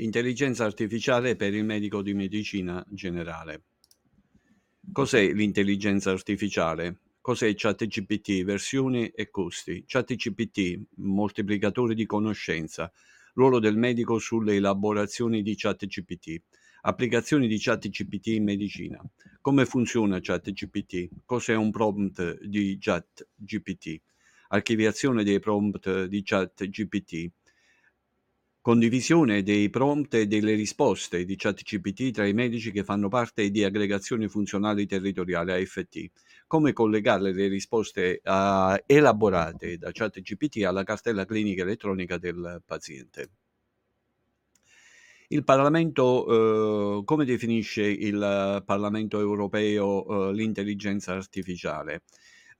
Intelligenza artificiale per il medico di medicina generale. Cos'è l'intelligenza artificiale? Cos'è ChatGPT, versioni e costi? ChatGPT, moltiplicatore di conoscenza, ruolo del medico sulle elaborazioni di ChatGPT, applicazioni di ChatGPT in medicina. Come funziona ChatGPT? Cos'è un prompt di ChatGPT? Archiviazione dei prompt di ChatGPT Condivisione dei prompt e delle risposte di ChatGPT tra i medici che fanno parte di aggregazioni funzionali territoriali AFT. Come collegare le risposte uh, elaborate da ChatGPT alla cartella clinica elettronica del paziente. Il Parlamento, eh, come definisce il Parlamento europeo eh, l'intelligenza artificiale?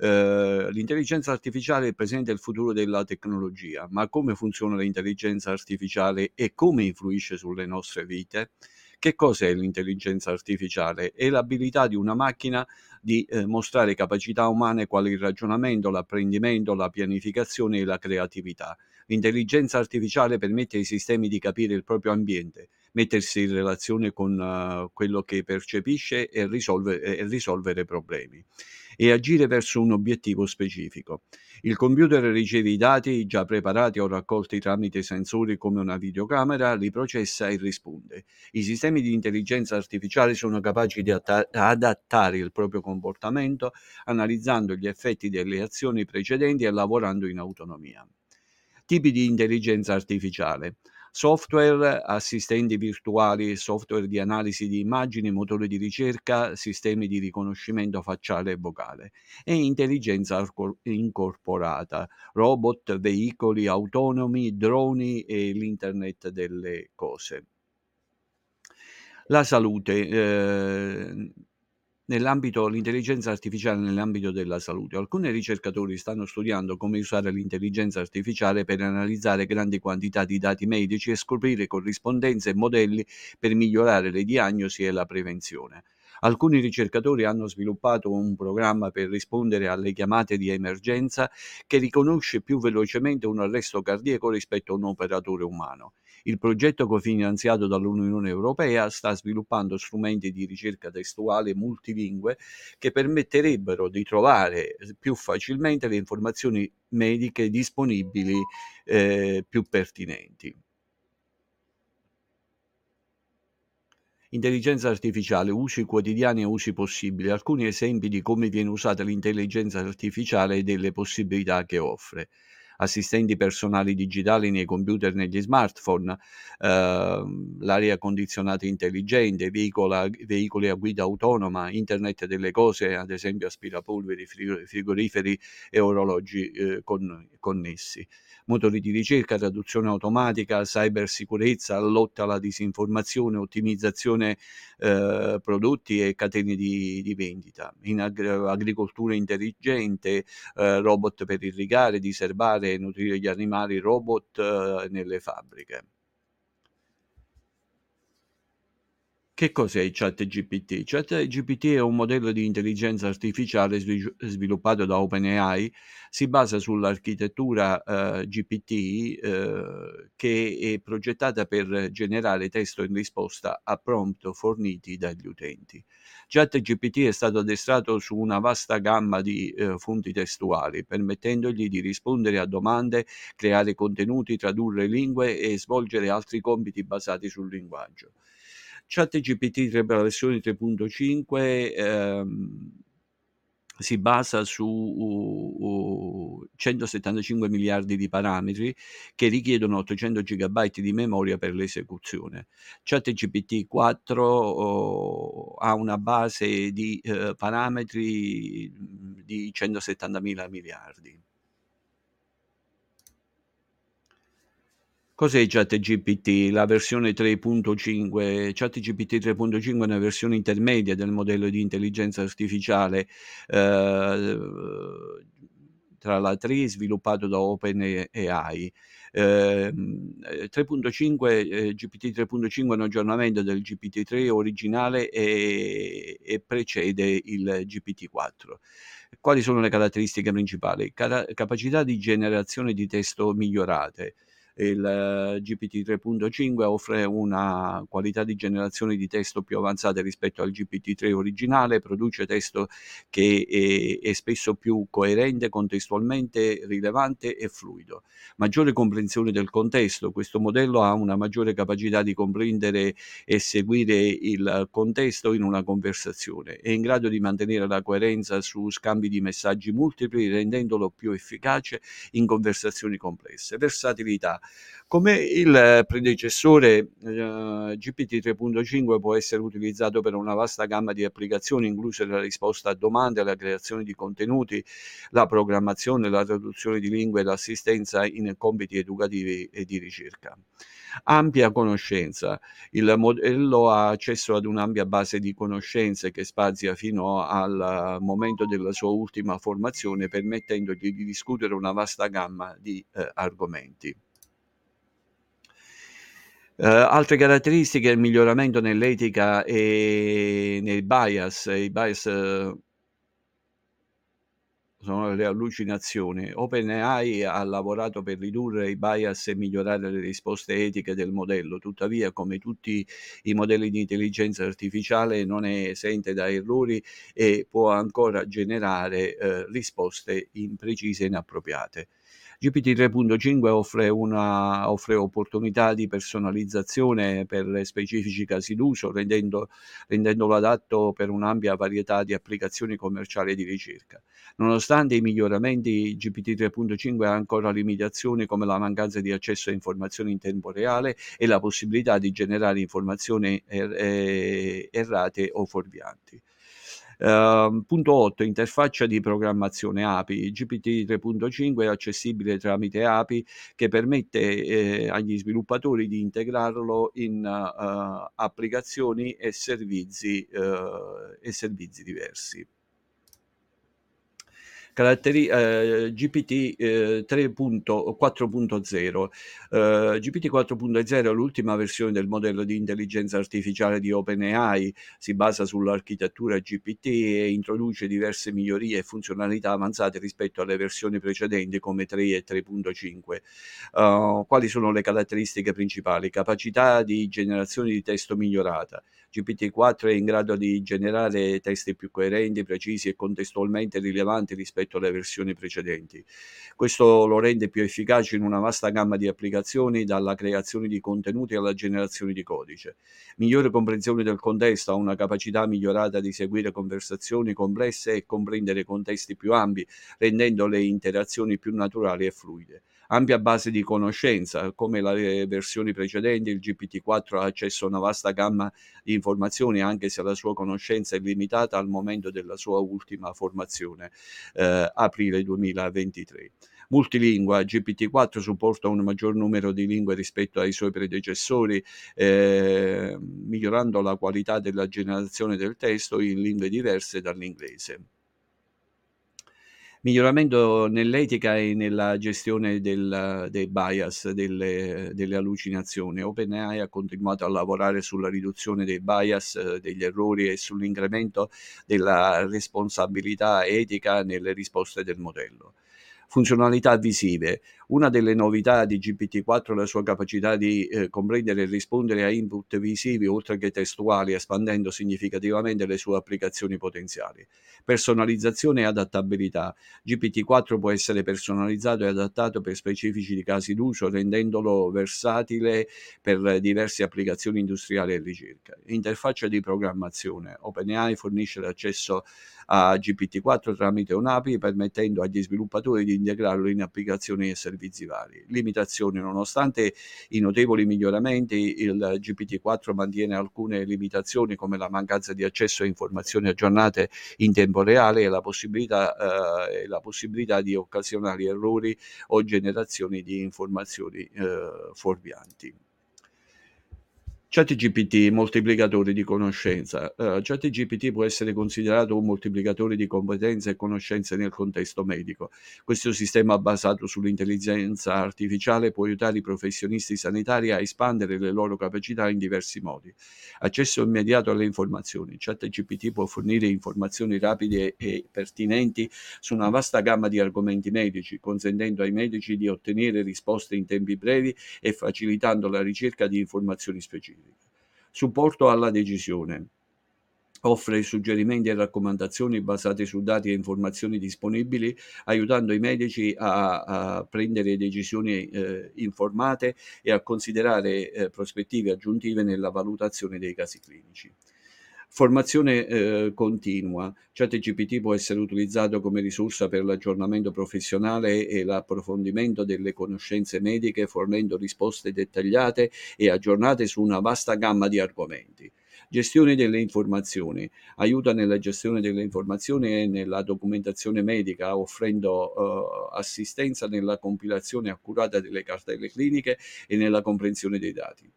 Eh, l'intelligenza artificiale è presente il futuro della tecnologia, ma come funziona l'intelligenza artificiale e come influisce sulle nostre vite? Che cos'è l'intelligenza artificiale? È l'abilità di una macchina di eh, mostrare capacità umane quali il ragionamento, l'apprendimento, la pianificazione e la creatività. L'intelligenza artificiale permette ai sistemi di capire il proprio ambiente, mettersi in relazione con uh, quello che percepisce e risolvere, e risolvere problemi e agire verso un obiettivo specifico. Il computer riceve i dati già preparati o raccolti tramite sensori come una videocamera, li processa e risponde. I sistemi di intelligenza artificiale sono capaci di adattare il proprio comportamento analizzando gli effetti delle azioni precedenti e lavorando in autonomia. Tipi di intelligenza artificiale software, assistenti virtuali, software di analisi di immagini, motori di ricerca, sistemi di riconoscimento facciale e vocale e intelligenza incorporata, robot, veicoli autonomi, droni e l'internet delle cose. La salute. Eh, nell'ambito l'intelligenza artificiale nell'ambito della salute. Alcuni ricercatori stanno studiando come usare l'intelligenza artificiale per analizzare grandi quantità di dati medici e scoprire corrispondenze e modelli per migliorare le diagnosi e la prevenzione. Alcuni ricercatori hanno sviluppato un programma per rispondere alle chiamate di emergenza che riconosce più velocemente un arresto cardiaco rispetto a un operatore umano. Il progetto cofinanziato dall'Unione Europea sta sviluppando strumenti di ricerca testuale multilingue che permetterebbero di trovare più facilmente le informazioni mediche disponibili eh, più pertinenti. Intelligenza artificiale, usi quotidiani e usi possibili. Alcuni esempi di come viene usata l'intelligenza artificiale e delle possibilità che offre assistenti personali digitali nei computer, negli smartphone, eh, l'aria condizionata intelligente, veicola, veicoli a guida autonoma, internet delle cose, ad esempio aspirapolveri, frigoriferi e orologi eh, con, connessi motori di ricerca, traduzione automatica, cybersicurezza, lotta alla disinformazione, ottimizzazione eh, prodotti e catene di, di vendita, in ag- agricoltura intelligente, eh, robot per irrigare, diserbare e nutrire gli animali, robot eh, nelle fabbriche. Che cos'è ChatGPT? ChatGPT è un modello di intelligenza artificiale sviluppato da OpenAI, si basa sull'architettura eh, GPT eh, che è progettata per generare testo in risposta a prompt forniti dagli utenti. ChatGPT è stato addestrato su una vasta gamma di eh, fonti testuali, permettendogli di rispondere a domande, creare contenuti, tradurre lingue e svolgere altri compiti basati sul linguaggio. ChatGPT 3 per la versione 3.5 ehm, si basa su uh, uh, 175 miliardi di parametri che richiedono 800 GB di memoria per l'esecuzione. ChatGPT 4 uh, ha una base di uh, parametri di 170 miliardi. Cos'è ChatGPT? La versione 3.5. ChatGPT 3.5 è una versione intermedia del modello di intelligenza artificiale eh, tra la 3 sviluppato da OpenAI. Eh, 3.5 eh, GPT 3.5 è un aggiornamento del GPT-3 originale e, e precede il GPT-4. Quali sono le caratteristiche principali? Cara- capacità di generazione di testo migliorate, il eh, GPT 3.5 offre una qualità di generazione di testo più avanzata rispetto al GPT 3 originale, produce testo che è, è spesso più coerente, contestualmente rilevante e fluido. Maggiore comprensione del contesto, questo modello ha una maggiore capacità di comprendere e seguire il contesto in una conversazione, è in grado di mantenere la coerenza su scambi di messaggi multipli rendendolo più efficace in conversazioni complesse. Versatilità. Come il predecessore eh, GPT 3.5 può essere utilizzato per una vasta gamma di applicazioni, incluse la risposta a domande, la creazione di contenuti, la programmazione, la traduzione di lingue e l'assistenza in compiti educativi e di ricerca ampia conoscenza. Il modello ha accesso ad un'ampia base di conoscenze che spazia fino al momento della sua ultima formazione, permettendogli di discutere una vasta gamma di eh, argomenti. Uh, altre caratteristiche, il miglioramento nell'etica e nei bias, i bias uh, sono le allucinazioni. OpenAI ha lavorato per ridurre i bias e migliorare le risposte etiche del modello, tuttavia come tutti i modelli di intelligenza artificiale non è esente da errori e può ancora generare eh, risposte imprecise e inappropriate. GPT 3.5 offre, una, offre opportunità di personalizzazione per specifici casi d'uso, rendendo, rendendolo adatto per un'ampia varietà di applicazioni commerciali e di ricerca. Nonostante i miglioramenti, GPT 3.5 ha ancora limitazioni come la mancanza di accesso a informazioni in tempo reale e la possibilità di generare informazioni er- er- errate o fuorvianti. Uh, punto 8. Interfaccia di programmazione API. GPT 3.5 è accessibile tramite API che permette eh, agli sviluppatori di integrarlo in uh, applicazioni e servizi, uh, e servizi diversi caratteri, eh, GPT eh, 3.4.0. Eh, GPT 4.0 è l'ultima versione del modello di intelligenza artificiale di OpenAI, si basa sull'architettura GPT e introduce diverse migliorie e funzionalità avanzate rispetto alle versioni precedenti come 3 e 3.5. Uh, quali sono le caratteristiche principali? Capacità di generazione di testo migliorata. GPT-4 è in grado di generare testi più coerenti, precisi e contestualmente rilevanti rispetto alle versioni precedenti. Questo lo rende più efficace in una vasta gamma di applicazioni, dalla creazione di contenuti alla generazione di codice. Migliore comprensione del contesto, ha una capacità migliorata di seguire conversazioni complesse e comprendere contesti più ampi, rendendo le interazioni più naturali e fluide ampia base di conoscenza, come le versioni precedenti, il GPT-4 ha accesso a una vasta gamma di informazioni, anche se la sua conoscenza è limitata al momento della sua ultima formazione, eh, aprile 2023 multilingua. GPT-4 supporta un maggior numero di lingue rispetto ai suoi predecessori, eh, migliorando la qualità della generazione del testo in lingue diverse dall'inglese. Miglioramento nell'etica e nella gestione del, dei bias, delle, delle allucinazioni. OpenAI ha continuato a lavorare sulla riduzione dei bias, degli errori e sull'incremento della responsabilità etica nelle risposte del modello funzionalità visive. Una delle novità di GPT-4 è la sua capacità di eh, comprendere e rispondere a input visivi oltre che testuali, espandendo significativamente le sue applicazioni potenziali. Personalizzazione e adattabilità. GPT-4 può essere personalizzato e adattato per specifici casi d'uso, rendendolo versatile per diverse applicazioni industriali e ricerca. Interfaccia di programmazione. OpenAI fornisce l'accesso a GPT-4 tramite un'API, permettendo agli sviluppatori di integrarlo in applicazioni e servizi vari. Limitazioni, nonostante i notevoli miglioramenti, il GPT-4 mantiene alcune limitazioni come la mancanza di accesso a informazioni aggiornate in tempo reale e la possibilità, eh, la possibilità di occasionali errori o generazioni di informazioni eh, fuorvianti. ChatGPT, moltiplicatore di conoscenza. Uh, ChatGPT può essere considerato un moltiplicatore di competenze e conoscenze nel contesto medico. Questo sistema basato sull'intelligenza artificiale può aiutare i professionisti sanitari a espandere le loro capacità in diversi modi. Accesso immediato alle informazioni. ChatGPT può fornire informazioni rapide e pertinenti su una vasta gamma di argomenti medici, consentendo ai medici di ottenere risposte in tempi brevi e facilitando la ricerca di informazioni specifiche. Supporto alla decisione. Offre suggerimenti e raccomandazioni basate su dati e informazioni disponibili, aiutando i medici a, a prendere decisioni eh, informate e a considerare eh, prospettive aggiuntive nella valutazione dei casi clinici. Formazione eh, continua. ChatGPT può essere utilizzato come risorsa per l'aggiornamento professionale e l'approfondimento delle conoscenze mediche, fornendo risposte dettagliate e aggiornate su una vasta gamma di argomenti. Gestione delle informazioni. Aiuta nella gestione delle informazioni e nella documentazione medica, offrendo uh, assistenza nella compilazione accurata delle cartelle cliniche e nella comprensione dei dati.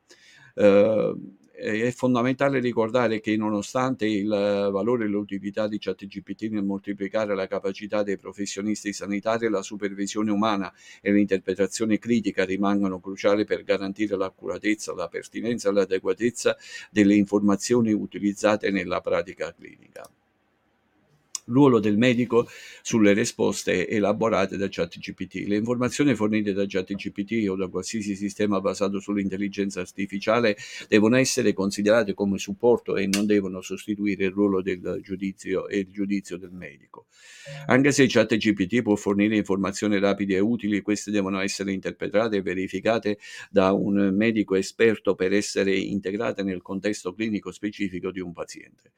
Uh, è fondamentale ricordare che nonostante il valore e l'utilità di ChatGPT nel moltiplicare la capacità dei professionisti sanitari, la supervisione umana e l'interpretazione critica rimangono cruciali per garantire l'accuratezza, la pertinenza e l'adeguatezza delle informazioni utilizzate nella pratica clinica ruolo del medico sulle risposte elaborate da ChatGPT. Le informazioni fornite da ChatGPT o da qualsiasi sistema basato sull'intelligenza artificiale devono essere considerate come supporto e non devono sostituire il ruolo del giudizio e il giudizio del medico. Anche se ChatGPT può fornire informazioni rapide e utili, queste devono essere interpretate e verificate da un medico esperto per essere integrate nel contesto clinico specifico di un paziente.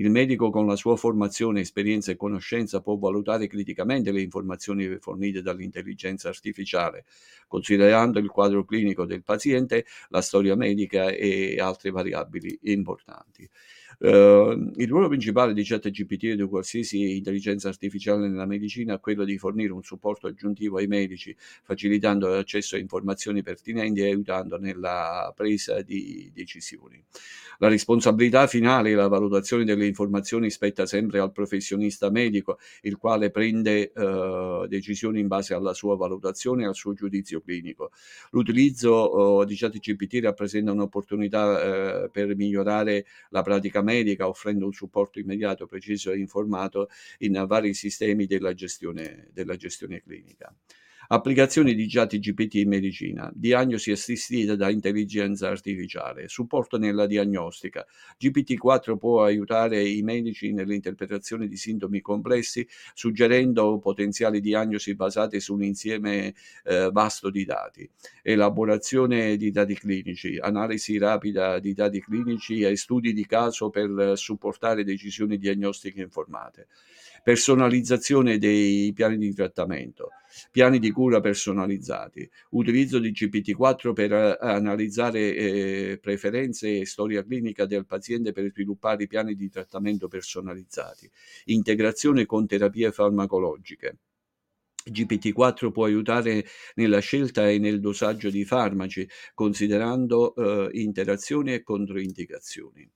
Il medico con la sua formazione, esperienza e conoscenza può valutare criticamente le informazioni fornite dall'intelligenza artificiale, considerando il quadro clinico del paziente, la storia medica e altre variabili importanti. Uh, il ruolo principale di ChatGPT e di qualsiasi intelligenza artificiale nella medicina è quello di fornire un supporto aggiuntivo ai medici, facilitando l'accesso a informazioni pertinenti e aiutando nella presa di decisioni. La responsabilità finale e la valutazione delle informazioni spetta sempre al professionista medico, il quale prende uh, decisioni in base alla sua valutazione e al suo giudizio clinico. L'utilizzo uh, di ChatGPT rappresenta un'opportunità per migliorare la pratica medica medica, offrendo un supporto immediato, preciso e informato in vari sistemi della gestione, della gestione clinica. Applicazioni di ChatGPT in medicina, diagnosi assistita da intelligenza artificiale, supporto nella diagnostica. GPT-4 può aiutare i medici nell'interpretazione di sintomi complessi, suggerendo potenziali diagnosi basate su un insieme eh, vasto di dati. Elaborazione di dati clinici, analisi rapida di dati clinici e studi di caso per supportare decisioni diagnostiche informate personalizzazione dei piani di trattamento, piani di cura personalizzati, utilizzo di GPT-4 per eh, analizzare eh, preferenze e storia clinica del paziente per sviluppare piani di trattamento personalizzati, integrazione con terapie farmacologiche. GPT-4 può aiutare nella scelta e nel dosaggio di farmaci, considerando eh, interazioni e controindicazioni.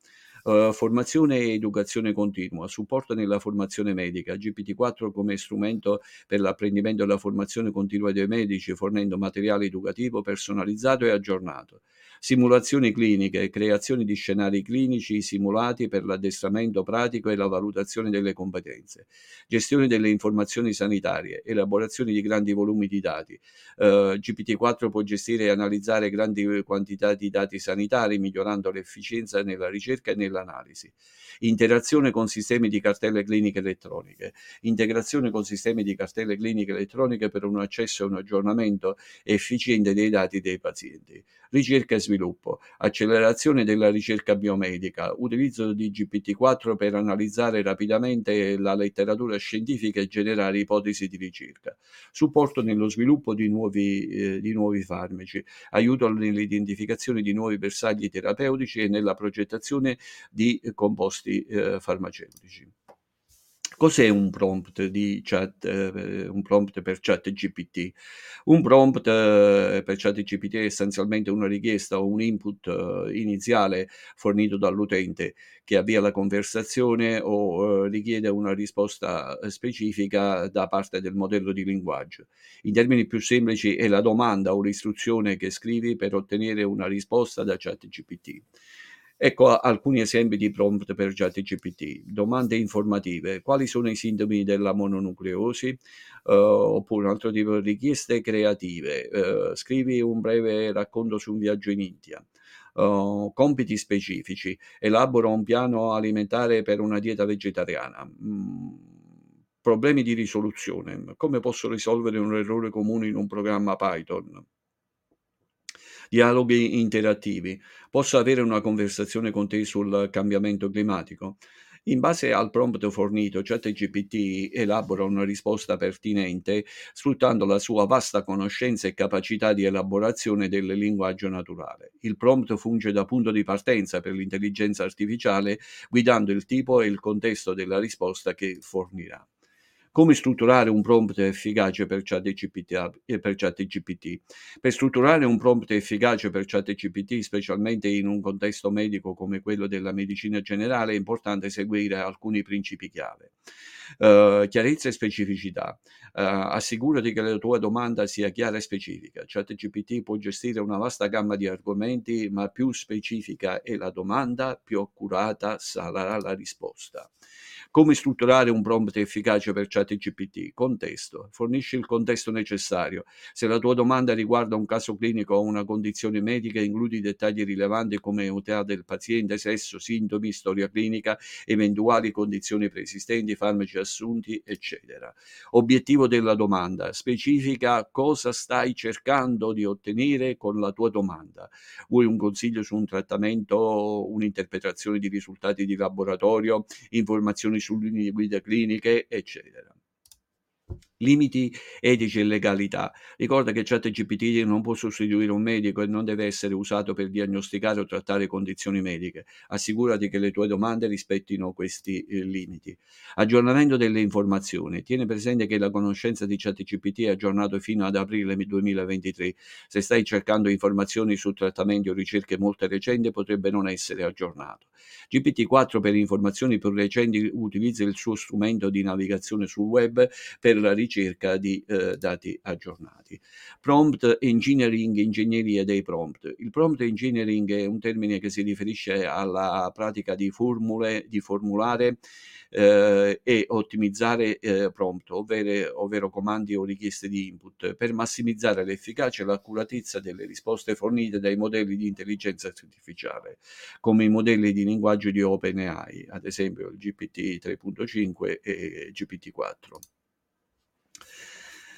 Uh, formazione e educazione continua, supporto nella formazione medica, GPT-4 come strumento per l'apprendimento e la formazione continua dei medici, fornendo materiale educativo personalizzato e aggiornato simulazioni cliniche, creazione di scenari clinici simulati per l'addestramento pratico e la valutazione delle competenze, gestione delle informazioni sanitarie, elaborazione di grandi volumi di dati. Uh, GPT-4 può gestire e analizzare grandi quantità di dati sanitari, migliorando l'efficienza nella ricerca e nell'analisi. Interazione con sistemi di cartelle cliniche elettroniche, integrazione con sistemi di cartelle cliniche elettroniche per un accesso e un aggiornamento efficiente dei dati dei pazienti. Ricerca e sviluppo sviluppo, accelerazione della ricerca biomedica, utilizzo di GPT-4 per analizzare rapidamente la letteratura scientifica e generare ipotesi di ricerca, supporto nello sviluppo di nuovi, eh, di nuovi farmaci, aiuto nell'identificazione di nuovi bersagli terapeutici e nella progettazione di composti eh, farmaceutici Cos'è un prompt di chat ehm, un prompt per ChatGPT? Un prompt eh, per ChatGPT è essenzialmente una richiesta o un input eh, iniziale fornito dall'utente che avvia la conversazione o eh, richiede una risposta specifica da parte del modello di linguaggio. In termini più semplici è la domanda o l'istruzione che scrivi per ottenere una risposta da ChatGPT. Ecco alcuni esempi di prompt per ChatGPT. Domande informative. Quali sono i sintomi della mononucleosi? Uh, oppure un altro tipo di richieste creative. Uh, scrivi un breve racconto su un viaggio in India. Uh, compiti specifici. Elabora un piano alimentare per una dieta vegetariana. Mm, problemi di risoluzione. Come posso risolvere un errore comune in un programma Python? Dialoghi interattivi. Posso avere una conversazione con te sul cambiamento climatico? In base al prompt fornito, ChatGPT elabora una risposta pertinente sfruttando la sua vasta conoscenza e capacità di elaborazione del linguaggio naturale. Il prompt funge da punto di partenza per l'intelligenza artificiale, guidando il tipo e il contesto della risposta che fornirà. Come strutturare un prompt efficace per ChatGPT? Eh, per, ChatGPT? per strutturare un prompt efficace per ChatGPT, specialmente in un contesto medico come quello della medicina generale, è importante seguire alcuni principi chiave. Uh, chiarezza e specificità. Uh, assicurati che la tua domanda sia chiara e specifica. ChatGPT può gestire una vasta gamma di argomenti, ma più specifica è la domanda, più accurata sarà la risposta. Come strutturare un prompt efficace per ChatGPT? Contesto. Fornisci il contesto necessario. Se la tua domanda riguarda un caso clinico o una condizione medica, includi dettagli rilevanti come età del paziente, sesso, sintomi, storia clinica, eventuali condizioni preesistenti, farmaci assunti, eccetera. Obiettivo della domanda. Specifica cosa stai cercando di ottenere con la tua domanda. Vuoi un consiglio su un trattamento, un'interpretazione di risultati di laboratorio, informazioni su linee guida cliniche, eccetera limiti etici e legalità. Ricorda che ChatGPT non può sostituire un medico e non deve essere usato per diagnosticare o trattare condizioni mediche. Assicurati che le tue domande rispettino questi eh, limiti. Aggiornamento delle informazioni. Tieni presente che la conoscenza di ChatGPT è aggiornato fino ad aprile 2023. Se stai cercando informazioni su trattamenti o ricerche molto recenti, potrebbe non essere aggiornato. GPT-4 per informazioni più recenti utilizza il suo strumento di navigazione sul web per la ricerca di eh, dati aggiornati. Prompt engineering, ingegneria dei prompt. Il prompt engineering è un termine che si riferisce alla pratica di formule, di formulare eh, e ottimizzare eh, prompt, ovvero, ovvero comandi o richieste di input, per massimizzare l'efficacia e l'accuratezza delle risposte fornite dai modelli di intelligenza artificiale, come i modelli di linguaggio di OpenAI, ad esempio il GPT 3.5 e GPT-4. Uh,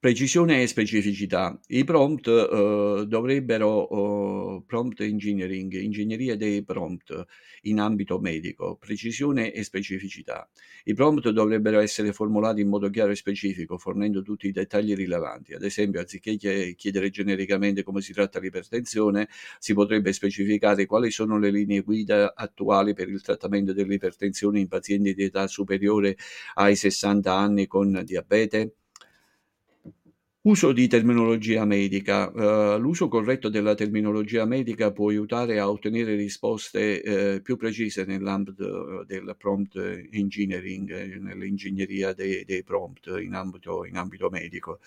Precisione e specificità. I prompt uh, dovrebbero, uh, prompt engineering, ingegneria dei prompt in ambito medico, precisione e specificità. I prompt dovrebbero essere formulati in modo chiaro e specifico, fornendo tutti i dettagli rilevanti. Ad esempio, anziché chiedere genericamente come si tratta l'ipertensione, si potrebbe specificare quali sono le linee guida attuali per il trattamento dell'ipertensione in pazienti di età superiore ai 60 anni con diabete Uso di terminologia medica. Uh, l'uso corretto della terminologia medica può aiutare a ottenere risposte uh, più precise nell'ambito del prompt engineering, nell'ingegneria dei, dei prompt in ambito, in ambito medico.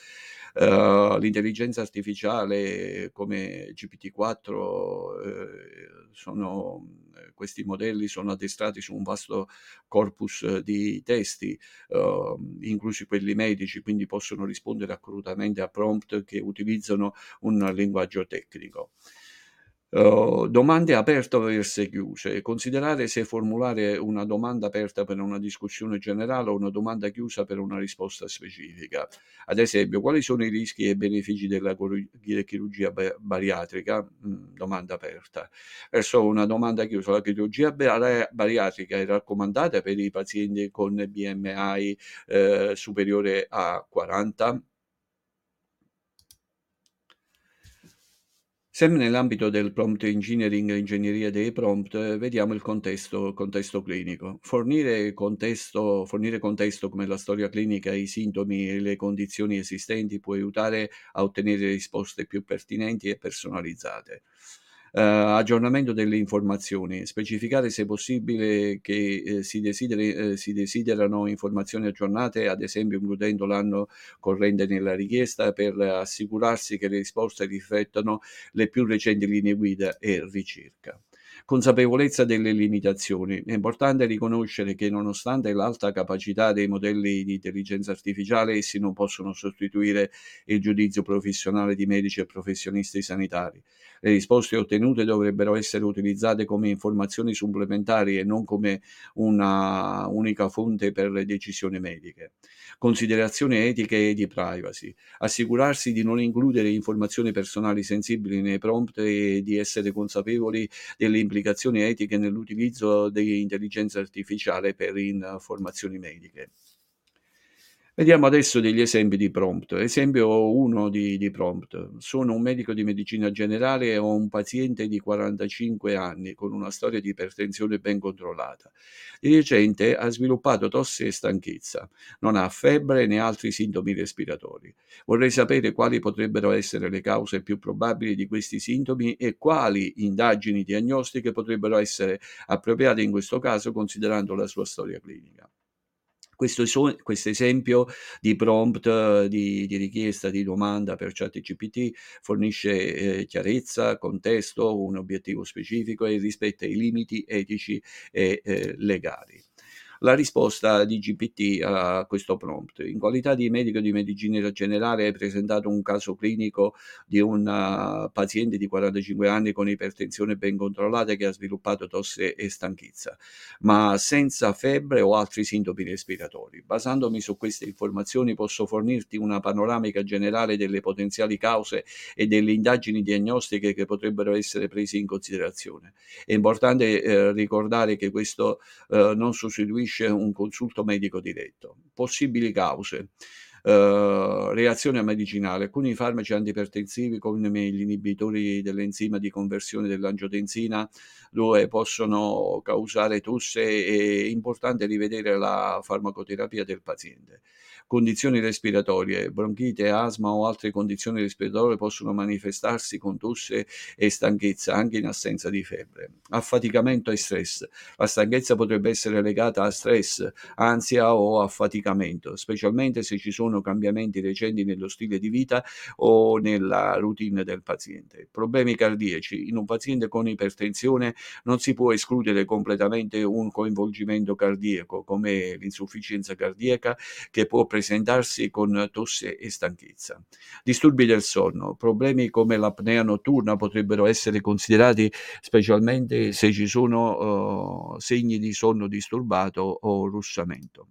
Uh, l'intelligenza artificiale come GPT-4 sono questi modelli sono addestrati su un vasto corpus di testi, uh, inclusi quelli medici, quindi possono rispondere accuratamente a prompt che utilizzano un linguaggio tecnico. Uh, domande aperte verso chiuse. Considerare se formulare una domanda aperta per una discussione generale o una domanda chiusa per una risposta specifica. Ad esempio, quali sono i rischi e benefici della chirurgia bariatrica? Mm, domanda aperta. Verso una domanda chiusa, la chirurgia bariatrica è raccomandata per i pazienti con BMI eh, superiore a 40? Sempre nell'ambito del prompt engineering, ingegneria dei prompt, vediamo il contesto, contesto clinico. Fornire contesto, fornire contesto come la storia clinica, i sintomi e le condizioni esistenti può aiutare a ottenere risposte più pertinenti e personalizzate. Uh, aggiornamento delle informazioni, specificare se possibile che eh, si, desideri, eh, si, desiderano informazioni aggiornate, ad esempio includendo l'anno corrente nella richiesta per assicurarsi che le risposte riflettano le più recenti linee guida e ricerca consapevolezza delle limitazioni. È importante riconoscere che nonostante l'alta capacità dei modelli di intelligenza artificiale, essi non possono sostituire il giudizio professionale di medici e professionisti sanitari. Le risposte ottenute dovrebbero essere utilizzate come informazioni supplementari e non come una unica fonte per le decisioni mediche. Considerazioni etiche e di privacy. Assicurarsi di non includere informazioni personali sensibili nei prompt e di essere consapevoli delle implicazioni etiche nell'utilizzo di intelligenza artificiale per informazioni mediche. Vediamo adesso degli esempi di prompt. Esempio 1 di, di, prompt. Sono un medico di medicina generale e ho un paziente di 45 anni con una storia di ipertensione ben controllata. Di recente ha sviluppato tosse e stanchezza. Non ha febbre né altri sintomi respiratori. Vorrei sapere quali potrebbero essere le cause più probabili di questi sintomi e quali indagini diagnostiche potrebbero essere appropriate in questo caso considerando la sua storia clinica questo, questo esempio di prompt, di, di, richiesta, di domanda per ChatGPT fornisce eh, chiarezza, contesto, un obiettivo specifico e rispetta i limiti etici e eh, legali la risposta di GPT a questo prompt. In qualità di medico di medicina generale hai presentato un caso clinico di un uh, paziente di 45 anni con ipertensione ben controllata che ha sviluppato tosse e stanchezza, ma senza febbre o altri sintomi respiratori. Basandomi su queste informazioni posso fornirti una panoramica generale delle potenziali cause e delle indagini diagnostiche che potrebbero essere prese in considerazione. È importante eh, ricordare che questo eh, non sostituisce costituisce un consulto medico diretto. Possibili cause. Uh, reazione medicinale. Alcuni farmaci antipertensivi come gli inibitori dell'enzima di conversione dell'angiotensina dove possono causare tosse è importante rivedere la farmacoterapia del paziente. Condizioni respiratorie, bronchite, asma o altre condizioni respiratorie possono manifestarsi con tosse e stanchezza anche in assenza di febbre. Affaticamento e stress. La stanchezza potrebbe essere legata a stress, ansia o affaticamento, specialmente se ci sono cambiamenti recenti nello stile di vita o nella routine del paziente. Problemi cardiaci. In un paziente con ipertensione non si può escludere completamente un coinvolgimento cardiaco come l'insufficienza cardiaca che può presentarsi con tosse e stanchezza. Disturbi del sonno, problemi come l'apnea notturna potrebbero essere considerati specialmente se ci sono uh, segni di sonno disturbato o russamento.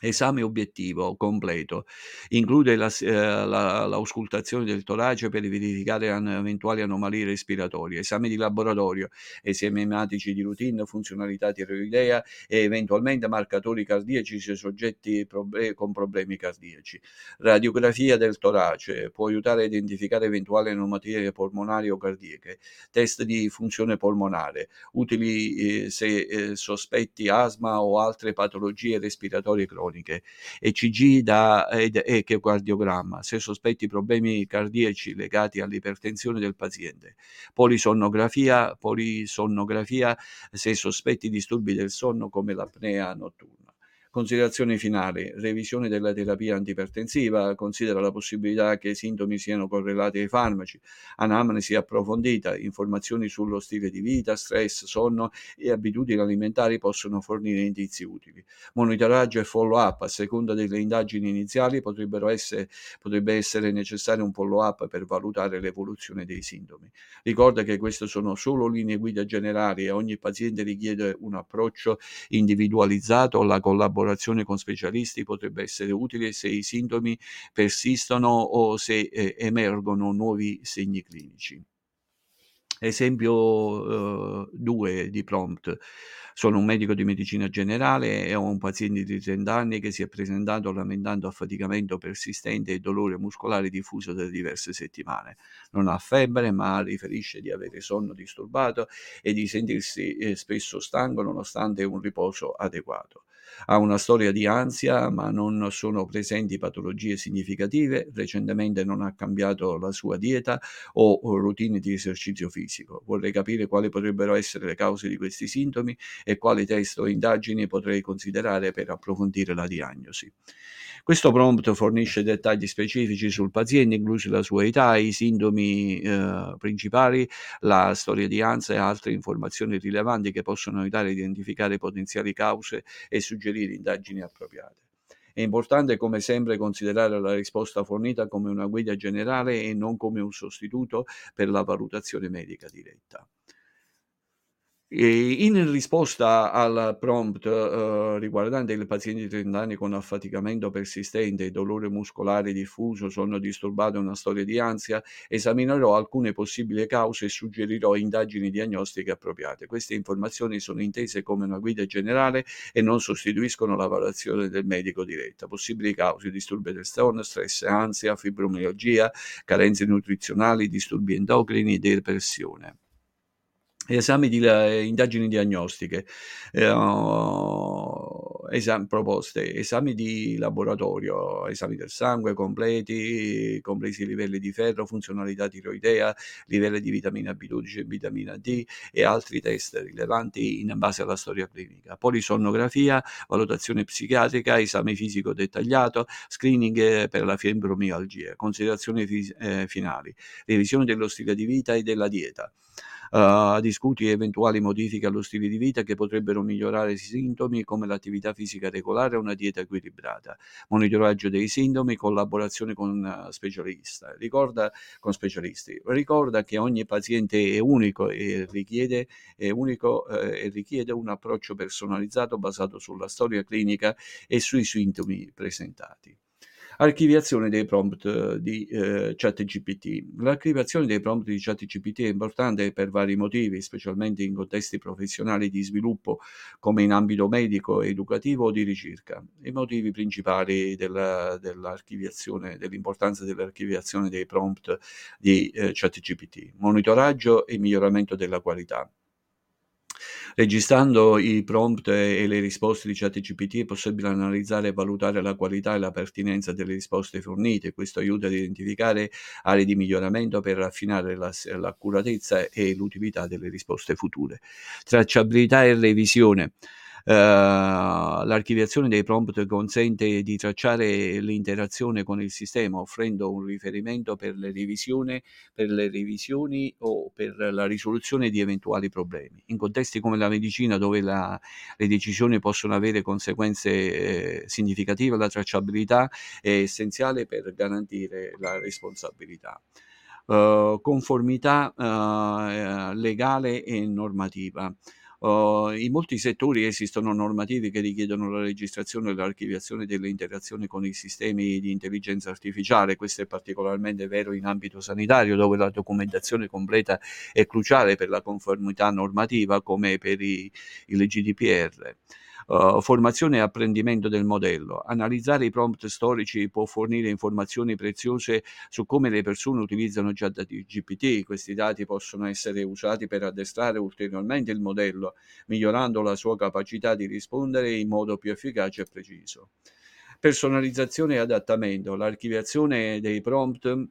Esame obiettivo completo. Include la, eh, la, l'auscultazione del torace per verificare an- eventuali anomalie respiratorie, esami di laboratorio, esami ematici di routine, funzionalità tiroidea e eventualmente marcatori cardiaci se soggetti prob- con problemi cardiaci. Radiografia del torace può aiutare a identificare eventuali anomalie polmonari o cardiache. Test di funzione polmonare, utili eh, se eh, sospetti asma o altre patologie respiratorie croniche croniche, ECG da, ed echocardiogramma se sospetti problemi cardiaci legati all'ipertensione del paziente, polisonnografia, polisonnografia se sospetti disturbi del sonno come l'apnea notturna. Considerazioni finali. Revisione della terapia antipertensiva. Considera la possibilità che i sintomi siano correlati ai farmaci. Anamnesi approfondita. Informazioni sullo stile di vita, stress, sonno e abitudini alimentari possono fornire indizi utili. Monitoraggio e follow-up. A seconda delle indagini iniziali essere, potrebbe essere necessario un follow-up per valutare l'evoluzione dei sintomi. Ricorda che queste sono solo linee guida generali e ogni paziente richiede un approccio individualizzato alla collaborazione collaborazione con specialisti potrebbe essere utile se i sintomi persistono o se eh, emergono nuovi segni clinici. Esempio 2 uh, di prompt. Sono un medico di medicina generale e ho un paziente di 30 anni che si è presentato lamentando affaticamento persistente e dolore muscolare diffuso da diverse settimane. Non ha febbre, ma riferisce di avere sonno disturbato e di sentirsi eh, spesso stanco nonostante un riposo adeguato ha una storia di ansia, ma non sono presenti patologie significative, recentemente non ha cambiato la sua dieta o routine di esercizio fisico. Vorrei capire quali potrebbero essere le cause di questi sintomi e quali test o indagini potrei considerare per approfondire la diagnosi. Questo prompt fornisce dettagli specifici sul paziente, inclusi la sua età, i sintomi eh, principali, la storia di ansia e altre informazioni rilevanti che possono aiutare a identificare potenziali cause e suggerire indagini appropriate. È importante come sempre considerare la risposta fornita come una guida generale e non come un sostituto per la valutazione medica diretta. In risposta al prompt uh, riguardante il paziente di 30 anni con affaticamento persistente, dolore muscolare diffuso, sonno disturbato e una storia di ansia, esaminerò alcune possibili cause e suggerirò indagini diagnostiche appropriate. Queste informazioni sono intese come una guida generale e non sostituiscono la valutazione del medico diretta. Possibili cause: disturbi del sonno, stress, ansia, fibromialgia, carenze nutrizionali, disturbi endocrini, depressione esami di eh, indagini diagnostiche, eh, esami, proposte, esami di laboratorio, esami del sangue completi, compresi i livelli di ferro, funzionalità tiroidea, livelli di vitamina B12 e vitamina D e altri test rilevanti in base alla storia clinica. Polisonnografia, valutazione psichiatrica, esame fisico dettagliato, screening per la fibromialgia, considerazioni fi- eh, finali, revisione dello stile di vita e della dieta uh, discuti eventuali modifiche allo stile di vita che potrebbero migliorare i sintomi come l'attività fisica regolare e una dieta equilibrata, monitoraggio dei sintomi, collaborazione con uh, specialista. Ricorda, con specialisti. Ricorda che ogni paziente è unico e richiede, è unico, eh, e richiede un approccio personalizzato basato sulla storia clinica e sui sintomi presentati. Archiviazione dei prompt eh, di eh, ChatGPT. L'archiviazione dei prompt di ChatGPT è importante per vari motivi, specialmente in contesti professionali di sviluppo come in ambito medico, educativo o di ricerca. I motivi principali della, dell'archiviazione, dell'importanza dell'archiviazione dei prompt di eh, ChatGPT, monitoraggio e miglioramento della qualità. Registrando i prompt e le risposte di ChatGPT è possibile analizzare e valutare la qualità e la pertinenza delle risposte fornite. Questo aiuta ad identificare aree di miglioramento per raffinare la, l'accuratezza e l'utilità delle risposte future. Tracciabilità e revisione. Uh, l'archiviazione dei prompt consente di tracciare l'interazione con il sistema, offrendo un riferimento per le, per le revisioni o per la risoluzione di eventuali problemi. In contesti come la medicina, dove la, le decisioni possono avere conseguenze eh, significative, la tracciabilità è essenziale per garantire la responsabilità. Uh, conformità uh, legale e normativa. Uh, in molti settori esistono normative che richiedono la registrazione e l'archiviazione delle interazioni con i sistemi di intelligenza artificiale. Questo è particolarmente vero in ambito sanitario, dove la documentazione completa è cruciale per la conformità normativa, come per i, il GDPR. Uh, formazione e apprendimento del modello. Analizzare i prompt storici può fornire informazioni preziose su come le persone utilizzano già dati GPT. Questi dati possono essere usati per addestrare ulteriormente il modello, migliorando la sua capacità di rispondere in modo più efficace e preciso. Personalizzazione e adattamento. L'archiviazione dei prompt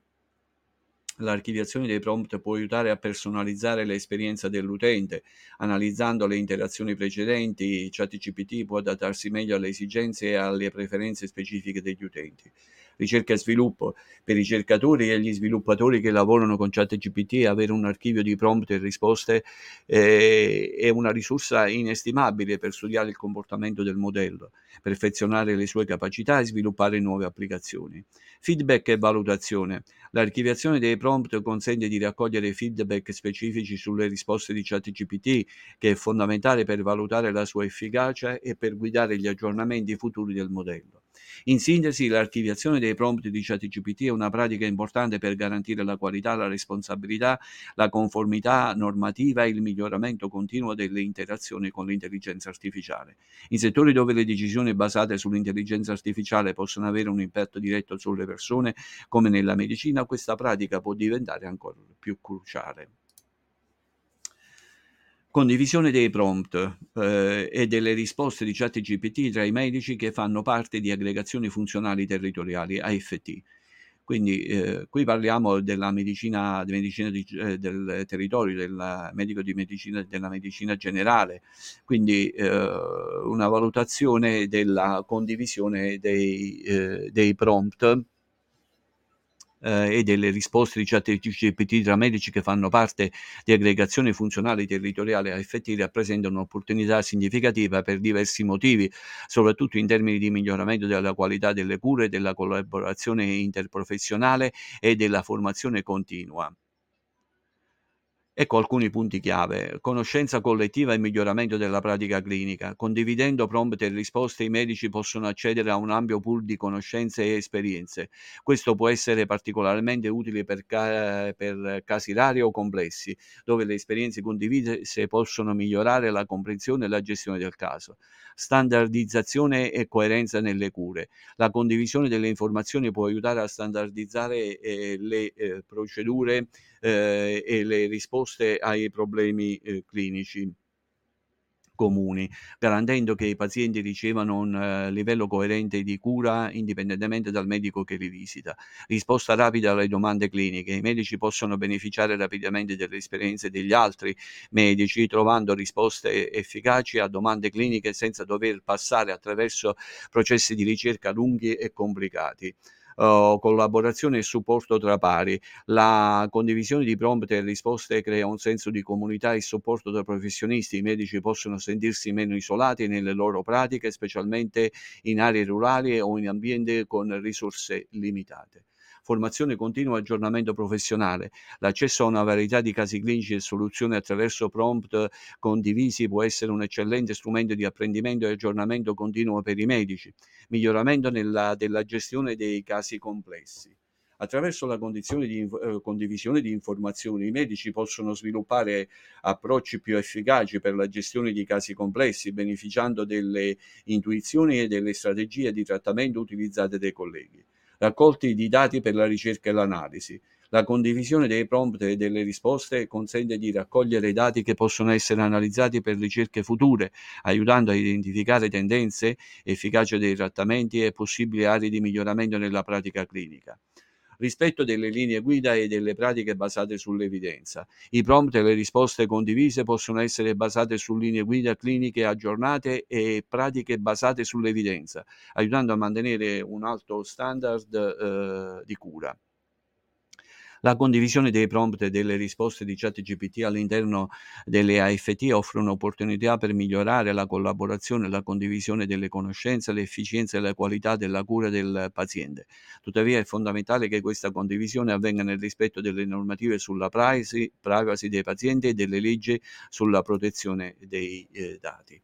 L'archiviazione dei prompt può aiutare a personalizzare l'esperienza dell'utente. Analizzando le interazioni precedenti, ChatGPT può adattarsi meglio alle esigenze e alle preferenze specifiche degli utenti ricerca e sviluppo. Per i ricercatori e gli sviluppatori che lavorano con ChatGPT, avere un archivio di prompt e risposte eh, è una risorsa inestimabile per studiare il comportamento del modello, perfezionare le sue capacità e sviluppare nuove applicazioni. Feedback e valutazione. L'archiviazione dei prompt consente di raccogliere feedback specifici sulle risposte di ChatGPT, che è fondamentale per valutare la sua efficacia e per guidare gli aggiornamenti futuri del modello. In sintesi, l'archiviazione dei prompt di ChatGPT è una pratica importante per garantire la qualità, la responsabilità, la conformità normativa e il miglioramento continuo delle interazioni con l'intelligenza artificiale. In settori dove le decisioni basate sull'intelligenza artificiale possono avere un impatto diretto sulle persone, come nella medicina, questa pratica può diventare ancora più cruciale. Condivisione dei prompt eh, e delle risposte di ChatGPT tra i medici che fanno parte di aggregazioni funzionali territoriali, AFT. Quindi eh, qui parliamo della medicina, di medicina di, eh, del territorio, del medico di medicina, della medicina generale, quindi eh, una valutazione della condivisione dei, eh, dei prompt eh, e delle risposte di ChatGPT tra medici che fanno parte di aggregazioni funzionali territoriali AFT rappresentano un'opportunità significativa per diversi motivi, soprattutto in termini di miglioramento della qualità delle cure, della collaborazione interprofessionale e della formazione continua. Ecco alcuni punti chiave. Conoscenza collettiva e miglioramento della pratica clinica. Condividendo prompt e risposte, i medici possono accedere a un ampio pool di conoscenze e esperienze. Questo può essere particolarmente utile per, ca- per casi rari o complessi, dove le esperienze condivise possono migliorare la comprensione e la gestione del caso. Standardizzazione e coerenza nelle cure. La condivisione delle informazioni può aiutare a standardizzare eh, le eh, procedure eh, e le risposte ai problemi eh, clinici comuni, garantendo che i pazienti ricevano un uh, livello coerente di cura indipendentemente dal medico che li visita. Risposta rapida alle domande cliniche. I medici possono beneficiare rapidamente delle esperienze degli altri medici, trovando risposte efficaci a domande cliniche senza dover passare attraverso processi di ricerca lunghi e complicati uh, collaborazione e supporto tra pari. La condivisione di prompt e risposte crea un senso di comunità e supporto tra professionisti. I medici possono sentirsi meno isolati nelle loro pratiche, specialmente in aree rurali o in ambienti con risorse limitate formazione continua e aggiornamento professionale. L'accesso a una varietà di casi clinici e soluzioni attraverso prompt condivisi può essere un eccellente strumento di apprendimento e aggiornamento continuo per i medici. Miglioramento nella, della gestione dei casi complessi. Attraverso la di, eh, condivisione di informazioni i medici possono sviluppare approcci più efficaci per la gestione di casi complessi, beneficiando delle intuizioni e delle strategie di trattamento utilizzate dai colleghi raccolti di dati per la ricerca e l'analisi. La condivisione dei prompt e delle risposte consente di raccogliere dati che possono essere analizzati per ricerche future, aiutando a identificare tendenze, efficacia dei trattamenti e possibili aree di miglioramento nella pratica clinica rispetto delle linee guida e delle pratiche basate sull'evidenza. I prompt e le risposte condivise possono essere basate su linee guida cliniche aggiornate e pratiche basate sull'evidenza, aiutando a mantenere un alto standard eh, di cura. La condivisione dei prompt e delle risposte di ChatGPT all'interno delle AFT offre un'opportunità per migliorare la collaborazione la condivisione delle conoscenze, l'efficienza e la qualità della cura del paziente. Tuttavia è fondamentale che questa condivisione avvenga nel rispetto delle normative sulla privacy, privacy dei pazienti e delle leggi sulla protezione dei eh, dati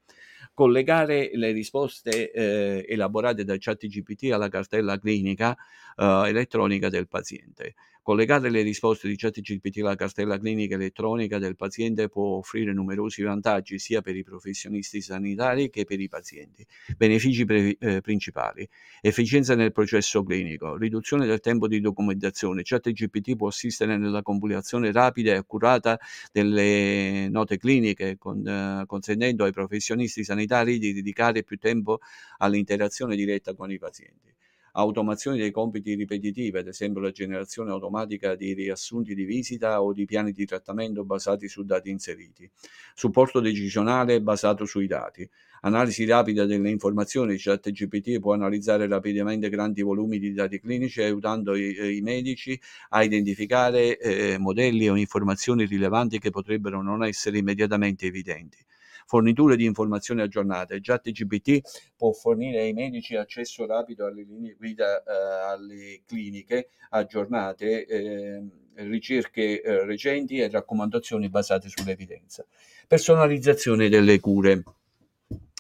collegare le risposte eh, elaborate da ChatGPT alla cartella clinica eh, elettronica del paziente. Collegare le risposte di ChatGPT alla cartella clinica elettronica del paziente può offrire numerosi vantaggi sia per i professionisti sanitari che per i pazienti. Benefici pre- eh, principali: efficienza nel processo clinico, riduzione del tempo di documentazione. ChatGPT può assistere nella compilazione rapida e accurata delle note cliniche, con, eh, consentendo ai professionisti sanitari di dedicare più tempo all'interazione diretta con i pazienti automazione dei compiti ripetitivi, ad esempio la generazione automatica di riassunti di visita o di piani di trattamento basati su dati inseriti, supporto decisionale basato sui dati, analisi rapida delle informazioni, ChatGPT può analizzare rapidamente grandi volumi di dati clinici aiutando i, i medici a identificare eh, modelli o informazioni rilevanti che potrebbero non essere immediatamente evidenti forniture di informazioni aggiornate. ChatGPT può fornire ai medici accesso rapido alle linee guida, eh, alle cliniche aggiornate, eh, ricerche eh, recenti e raccomandazioni basate sull'evidenza. Personalizzazione delle cure.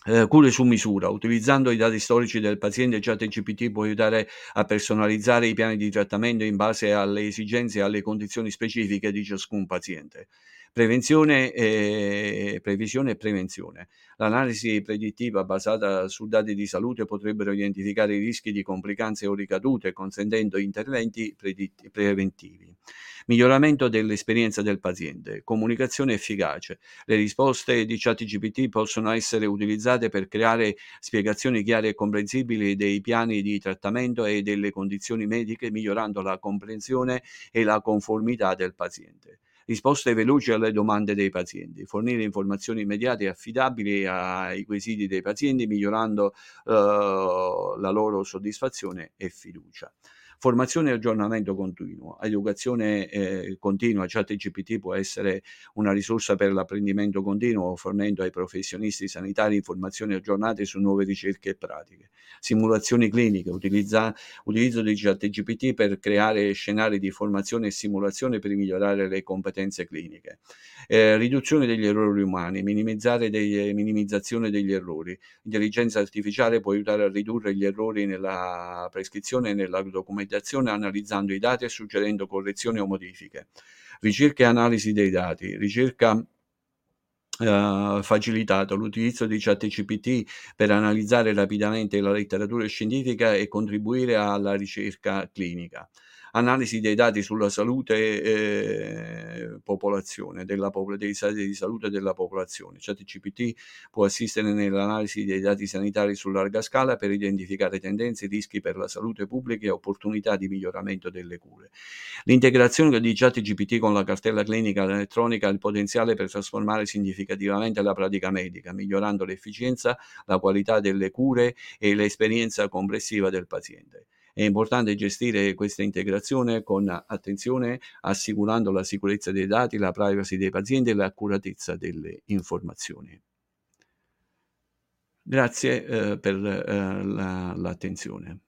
Eh, cure su misura. Utilizzando i dati storici del paziente, ChatGPT può aiutare a personalizzare i piani di trattamento in base alle esigenze e alle condizioni specifiche di ciascun paziente. Prevenzione e, previsione e prevenzione. L'analisi predittiva basata su dati di salute potrebbero identificare i rischi di complicanze o ricadute, consentendo interventi preventivi. Miglioramento dell'esperienza del paziente. Comunicazione efficace. Le risposte di ChatGPT possono essere utilizzate per creare spiegazioni chiare e comprensibili dei piani di trattamento e delle condizioni mediche, migliorando la comprensione e la conformità del paziente risposte veloci alle domande dei pazienti, fornire informazioni immediate e affidabili ai quesiti dei pazienti, migliorando uh, la loro soddisfazione e fiducia. Formazione e aggiornamento continuo, educazione eh, continua, ChatGPT può essere una risorsa per l'apprendimento continuo, fornendo ai professionisti sanitari informazioni aggiornate su nuove ricerche e pratiche. Simulazioni cliniche, utilizza, utilizzo di ChatGPT per creare scenari di formazione e simulazione per migliorare le competenze cliniche. Eh, riduzione degli errori umani, degli, minimizzazione degli errori. L'intelligenza artificiale può aiutare a ridurre gli errori nella prescrizione e nella documentazione documentazione analizzando i dati e suggerendo correzioni o modifiche. Ricerca e analisi dei dati, ricerca Uh, facilitato l'utilizzo di ChatGPT per analizzare rapidamente la letteratura scientifica e contribuire alla ricerca clinica analisi dei dati sulla salute eh, popolazione, della, dei stati di salute della popolazione. ChatGPT può assistere nell'analisi dei dati sanitari su larga scala per identificare tendenze, rischi per la salute pubblica e opportunità di miglioramento delle cure. L'integrazione di ChatGPT con la cartella clinica elettronica ha il potenziale per trasformare significativamente la pratica medica, migliorando l'efficienza, la qualità delle cure e l'esperienza complessiva del paziente. È importante gestire questa integrazione con attenzione, assicurando la sicurezza dei dati, la privacy dei pazienti e l'accuratezza delle informazioni. Grazie eh, per eh, la, l'attenzione.